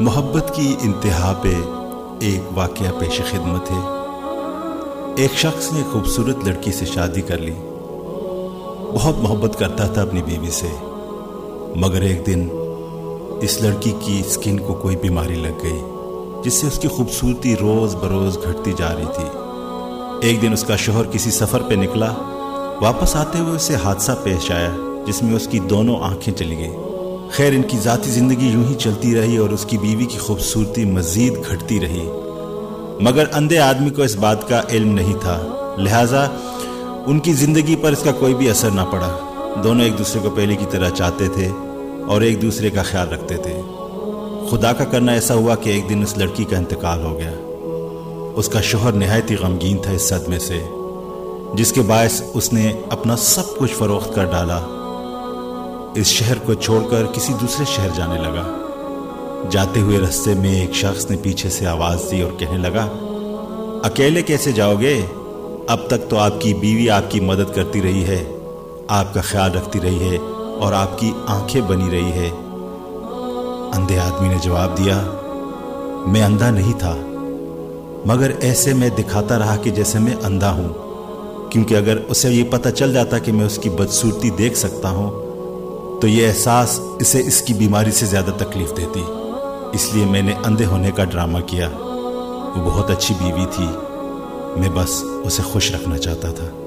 محبت کی انتہا پہ ایک واقعہ پیش خدمت ہے۔ ایک شخص نے خوبصورت لڑکی سے شادی کر لی۔ بہت محبت کرتا تھا اپنی بیوی سے۔ مگر ایک دن اس لڑکی کی اسکن کو کوئی بیماری لگ گئی، جس سے اس کی خوبصورتی روز بروز گھٹتی جا رہی تھی۔ ایک دن اس کا شوہر کسی سفر پہ نکلا، واپس آتے ہوئے اسے حادثہ پیش آیا، جس میں اس کی دونوں آنکھیں چلی گئیں۔ خیر ان کی ذاتی زندگی یوں ہی چلتی رہی اور اس کی بیوی کی خوبصورتی مزید گھٹتی رہی۔ مگر اندھے آدمی کو اس بات کا علم نہیں تھا۔ لہٰذا ان کی زندگی پر اس کا کوئی بھی اثر نہ پڑا۔ دونوں ایک دوسرے کو پہلے کی طرح چاہتے تھے اور ایک دوسرے کا خیال رکھتے تھے۔ خدا کا کرنا ایسا ہوا کہ ایک دن اس لڑکی کا انتقال ہو گیا۔ اس کا شوہر نہایت ہی غمگین تھا اس صدمے سے، جس کے باعث اس نے اپنا سب کچھ فروخت کر ڈالا۔ اس شہر کو چھوڑ کر کسی دوسرے شہر جانے لگا۔ جاتے ہوئے رستے میں ایک شخص نے پیچھے سے آواز دی اور کہنے لگا، اکیلے کیسے جاؤ گے؟ اب تک تو آپ کی بیوی آپ کی مدد کرتی رہی ہے، آپ کا خیال رکھتی رہی ہے اور آپ کی آنکھیں بنی رہی ہے۔ اندھے آدمی نے جواب دیا، میں اندھا نہیں تھا، مگر ایسے میں دکھاتا رہا کہ جیسے میں اندھا ہوں، کیونکہ اگر اسے یہ پتہ چل جاتا کہ میں اس کی بدصورتی دیکھ سکتا ہوں تو یہ احساس اسے اس کی بیماری سے زیادہ تکلیف دیتی۔ اس لیے میں نے اندھے ہونے کا ڈرامہ کیا۔ وہ بہت اچھی بیوی تھی۔ میں بس اسے خوش رکھنا چاہتا تھا۔